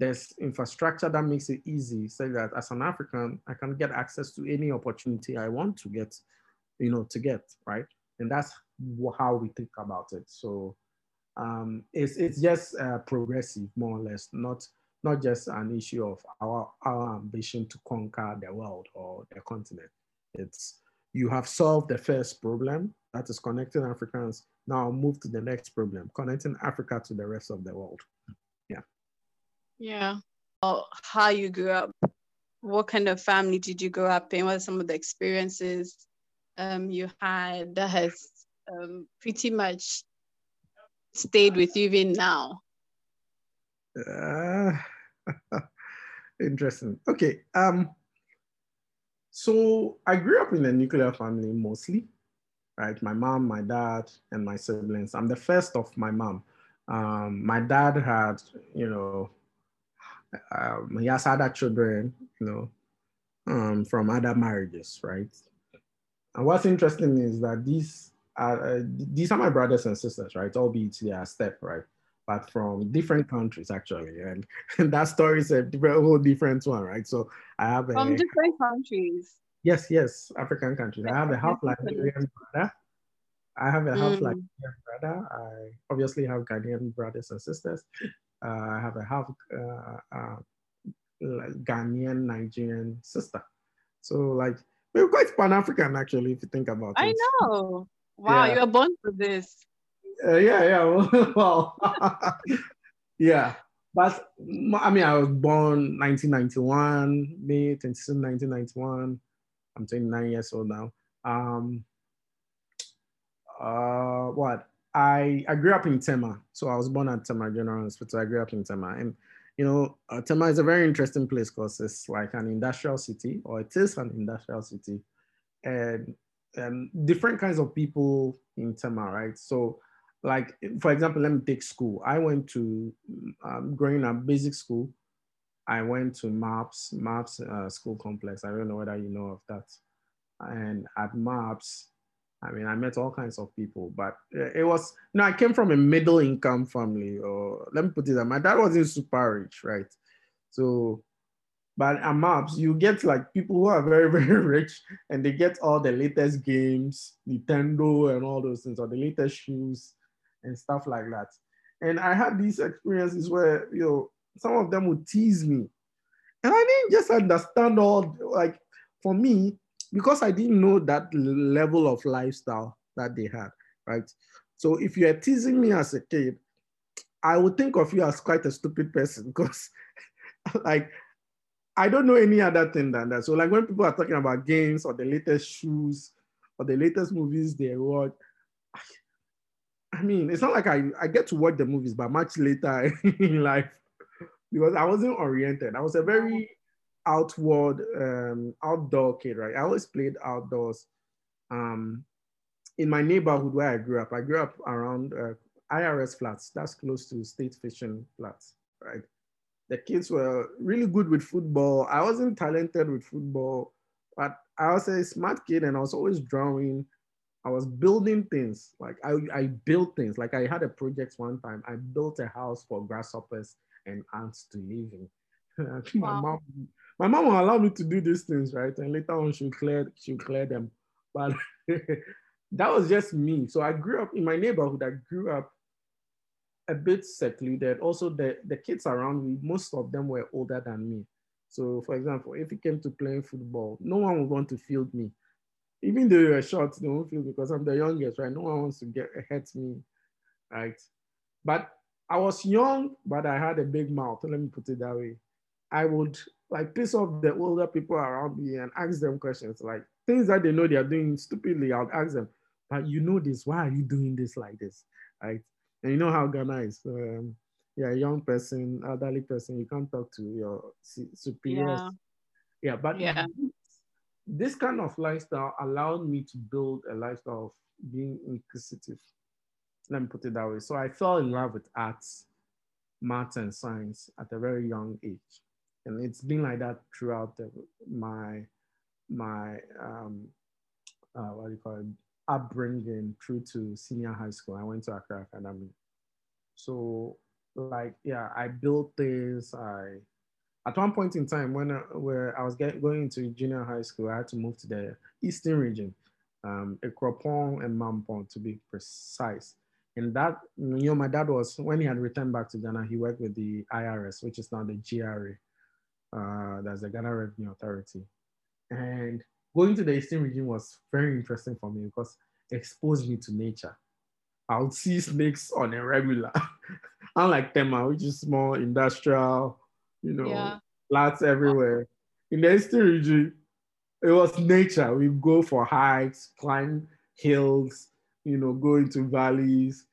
there's infrastructure that makes it easy so that as an African, I can get access to any opportunity I want to get, you know, to get, right? And that's how we think about it. So um, it's, it's just uh, progressive, more or less, not, not just an issue of our, our ambition to conquer the world or the continent. It's you have solved the first problem, that is connecting Africans. Now move to the next problem, connecting Africa to the rest of the world. Yeah. Yeah. how you grew up. What kind of family did you grow up in? What are some of the experiences um, you had that has um, pretty much stayed with you even now? Uh, interesting. Okay. Um, so I grew up in a nuclear family mostly, right? My mom, my dad, and my siblings. I'm the first of my mom. Um, my dad had, you know, um, he has other children, you know, um, from other marriages, right? And what's interesting is that these are uh, these are my brothers and sisters, right? Albeit they are step, right? But from different countries actually, and, and that story is a different, whole different one, right? So I have a, from different countries. Yes, yes, African countries. I have a half Liberian brother. I have a half mm. Liberian brother. I obviously have Ghanaian brothers and sisters. Uh, I have a half uh, uh, Ghanaian Nigerian sister. So like we're quite Pan African actually, if you think about it. I know. Wow, yeah. you were born for this. Uh, yeah, yeah. well, yeah. But I mean, I was born 1991, May 27, 1991. I'm 29 years old now. Um, uh, what? I, I grew up in Tema. So I was born at Tema General Hospital. I grew up in Tema. And, you know, uh, Tema is a very interesting place because it's like an industrial city, or it is an industrial city. And, and different kinds of people in Tema, right? So, like, for example, let me take school. I went to, um, growing up, basic school. I went to MAPS, MAPS uh, school complex. I don't know whether you know of that. And at MAPS, I mean, I met all kinds of people, but eh, it was, you know, I came from a middle income family, or let me put it that my dad wasn't super rich, right? So, but at MAPS, you get like people who are very, very rich and they get all the latest games, Nintendo and all those things, or the latest shoes and stuff like that. And I had these experiences where, you know, some of them would tease me. And I didn't just understand all, like, for me, because I didn't know that level of lifestyle that they had, right? So if you're teasing me as a kid, I would think of you as quite a stupid person because, like, I don't know any other thing than that. So, like, when people are talking about games or the latest shoes or the latest movies they watch, I mean, it's not like I, I get to watch the movies, but much later in life because I wasn't oriented. I was a very outward, um, outdoor kid, right? I always played outdoors. Um, in my neighborhood where I grew up, I grew up around uh, IRS flats. That's close to State Fishing flats, right? The kids were really good with football. I wasn't talented with football, but I was a smart kid and I was always drawing. I was building things. Like I, I built things. Like I had a project one time. I built a house for grasshoppers and ants to live in. my mom my mom will allow me to do these things, right? And later on she'll clear she'll clear them. But that was just me. So I grew up in my neighborhood. I grew up a bit secluded. Also, the, the kids around me, most of them were older than me. So, for example, if it came to playing football, no one would want to field me. Even though you're short, they won't field because I'm the youngest, right? No one wants to get hurt me, right? But I was young, but I had a big mouth. Let me put it that way. I would like piss off the older people around me and ask them questions like things that they know they are doing stupidly. I'll ask them, but you know this, why are you doing this like this? Right? And you know how Ghana is. Um, yeah, a young person, elderly person, you can't talk to your superiors. Yeah, yeah but yeah. this kind of lifestyle allowed me to build a lifestyle of being inquisitive. Let me put it that way. So I fell in love with arts, math, and science at a very young age. And it's been like that throughout the, my my um, uh, what do you call it upbringing through to senior high school. I went to Accra Academy. So like yeah, I built things. I at one point in time when I, where I was going into junior high school, I had to move to the eastern region, um, Akropong and Mampong to be precise. And that you know, my dad was when he had returned back to Ghana, he worked with the IRS, which is now the GRA. Uh, that's the Ghana Revenue Authority. And going to the Eastern region was very interesting for me because it exposed me to nature. I would see snakes on a regular, unlike Tema, which is more industrial, you know, yeah. flats everywhere. In the Eastern region, it was nature. We go for hikes, climb hills, you know, go into valleys,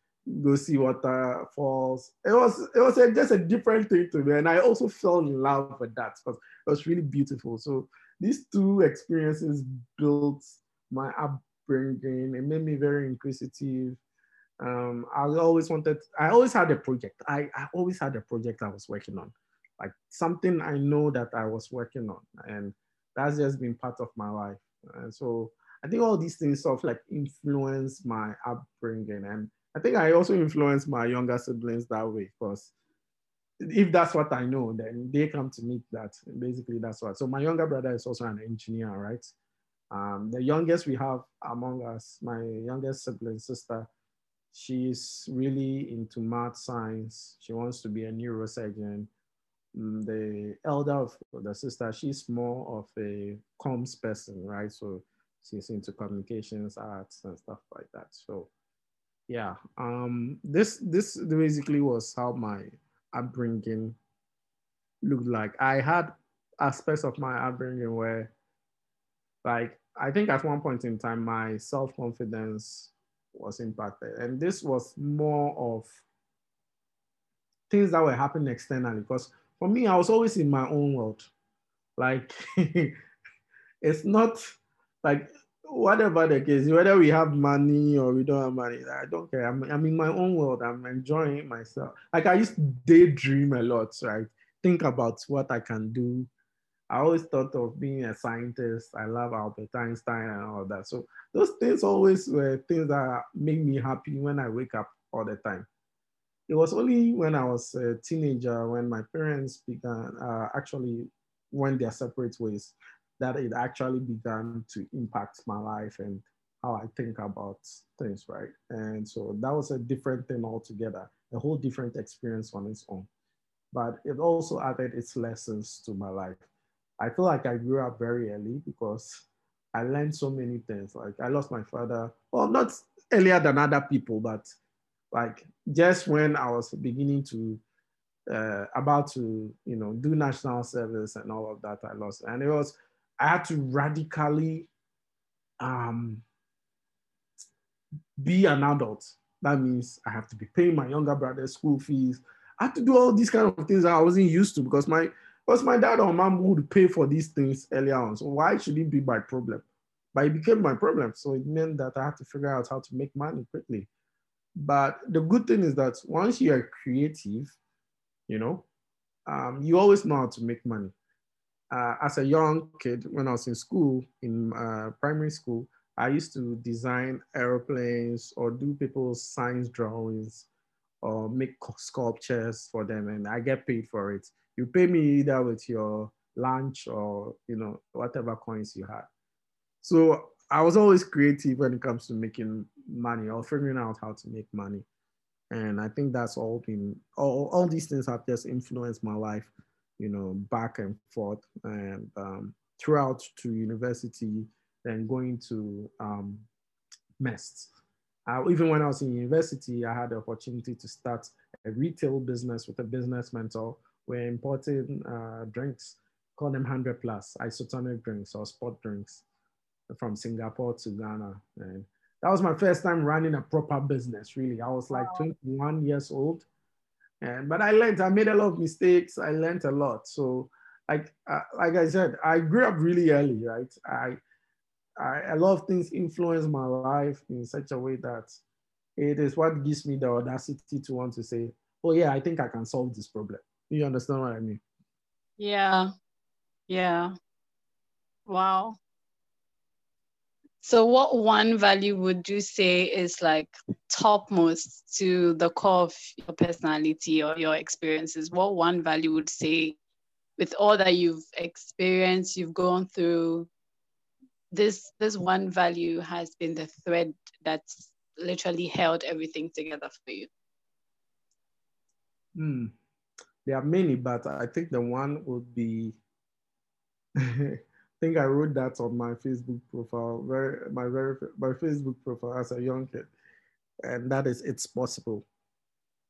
go see waterfalls. It was it was a, just a different thing to me, and I also fell in love with that because it was really beautiful. So these two experiences built my upbringing. It made me very inquisitive. Um, I always wanted, I always had a project. I, I always had a project I was working on, like something I know that I was working on. And that's just been part of my life. And so I think all these things sort of like influence my upbringing. And I think I also influence my younger siblings that way because if that's what I know, then they come to meet that. Basically, that's what. So my younger brother is also an engineer, right? Um, the youngest we have among us, my youngest sibling sister, she's really into math science. She wants to be a neurosurgeon. Mm, the elder of the sister, she's more of a comms person, right? So she's into communications, arts, and stuff like that. So yeah, um, this this basically was how my upbringing looked like. I had aspects of my upbringing where, like, I think at one point in time, my self confidence was impacted. And this was more of things that were happening externally. Because for me, I was always in my own world. Like, it's not like whatever the case, whether we have money or we don't have money, I don't care. I'm, I'm in my own world. I'm enjoying myself. Like I used to daydream a lot, right? Think about what I can do. I always thought of being a scientist. I love Albert Einstein and all that. So those things always were things that make me happy when I wake up all the time. It was only when I was a teenager when my parents began uh, actually went their separate ways that it actually began to impact my life and how I think about things, right? And so that was a different thing altogether, a whole different experience on its own. But it also added its lessons to my life. I feel like I grew up very early because I learned so many things. Like I lost my father, well, not earlier than other people, but like just when I was beginning to uh, about to, you know, do national service and all of that, I lost. And it was I had to radically um, be an adult. That means I have to be paying my younger brother's school fees. I had to do all these kind of things I wasn't used to because my was my dad or mom would pay for these things earlier on. So why should it be my problem? But it became my problem. So it meant that I had to figure out how to make money quickly. But the good thing is that once you are creative, you know, um, you always know how to make money uh, as a young kid, when I was in school, in uh, primary school, I used to design airplanes or do people's science drawings or make sculptures for them, and I get paid for it. You pay me either with your lunch or you know whatever coins you had. So I was always creative when it comes to making money or figuring out how to make money. And I think that's all been, all, all these things have just influenced my life, you know, back and forth and um, throughout to university, then going to um, MEST. Uh, even when I was in university, I had the opportunity to start a retail business with a business mentor. We're importing uh, drinks, call them 100 plus, isotonic drinks or sport drinks from Singapore to Ghana. And that was my first time running a proper business, really. I was like wow. 21 years old. And, but I learned, I made a lot of mistakes. I learned a lot. So like, uh, like I said, I grew up really early, right? I, I, a lot of things influence my life in such a way that it is what gives me the audacity to want to say, oh yeah, I think I can solve this problem. You understand what I mean? Yeah. Yeah. Wow. So, what one value would you say is like topmost to the core of your personality or your experiences? What one value would say, with all that you've experienced, you've gone through, this this one value has been the thread that's literally held everything together for you? Hmm. There are many, but I think the one would be think I wrote that on my Facebook profile, very my very my Facebook profile as a young kid, and that is it's possible.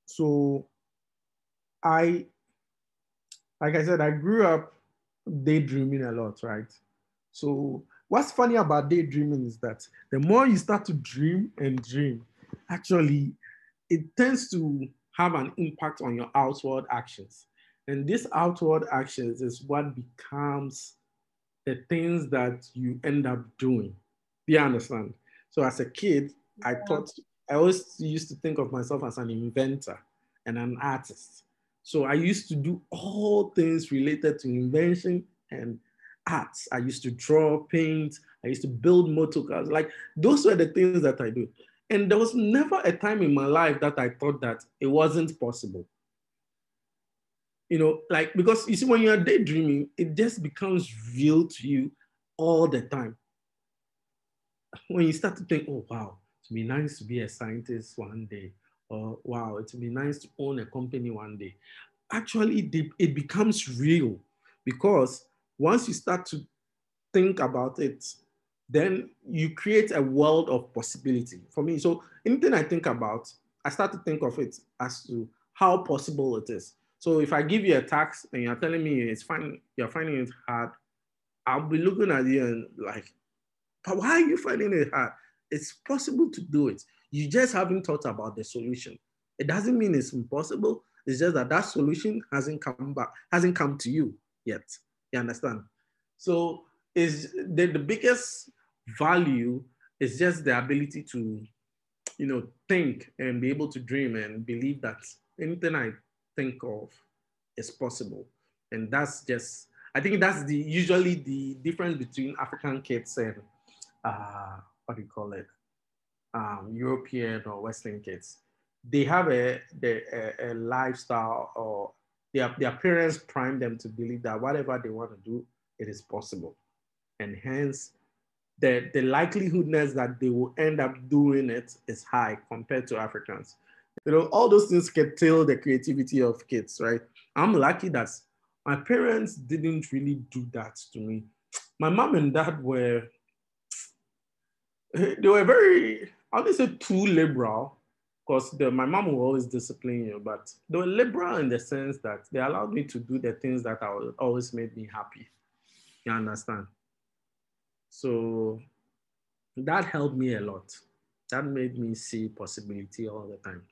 So, I, like I said, I grew up daydreaming a lot, right? So what's funny about daydreaming is that the more you start to dream and dream, actually, it tends to have an impact on your outward actions. And this outward actions is what becomes the things that you end up doing. Do you understand? So as a kid, yeah. I thought I always used to think of myself as an inventor and an artist. So I used to do all things related to invention and arts. I used to draw, paint, I used to build motor cars. Like those were the things that I do. And there was never a time in my life that I thought that it wasn't possible you know, like because you see, when you're daydreaming, it just becomes real to you all the time. When you start to think, oh wow, it'd be nice to be a scientist one day, or wow, it'd be nice to own a company one day. Actually, it becomes real because once you start to think about it, then you create a world of possibility for me. So anything I think about, I start to think of it as to how possible it is. So if I give you a tax and you're telling me it's fine, you're finding it hard, I'll be looking at you and like, but why are you finding it hard? It's possible to do it. You just haven't thought about the solution. It doesn't mean it's impossible. It's just that that solution hasn't come back, hasn't come to you yet. You understand? So is the, the biggest value is just the ability to, you know, think and be able to dream and believe that anything I think of is possible. And that's just, I think that's the usually the difference between African kids and uh, what do you call it, um, European or Western kids. They have a, a, a lifestyle or their, their parents prime them to believe that whatever they want to do, it is possible. And hence, the, the likelihoodness that they will end up doing it is high compared to Africans. You know, all those things can tell the creativity of kids, right? I'm lucky that my parents didn't really do that to me. My mom and dad were, eh, they were very, I wouldn't say too liberal, because my mom will always discipline you, but they were liberal in the sense that they allowed me to do the things that always made me happy. You understand? So that helped me a lot. That made me see possibility all the time.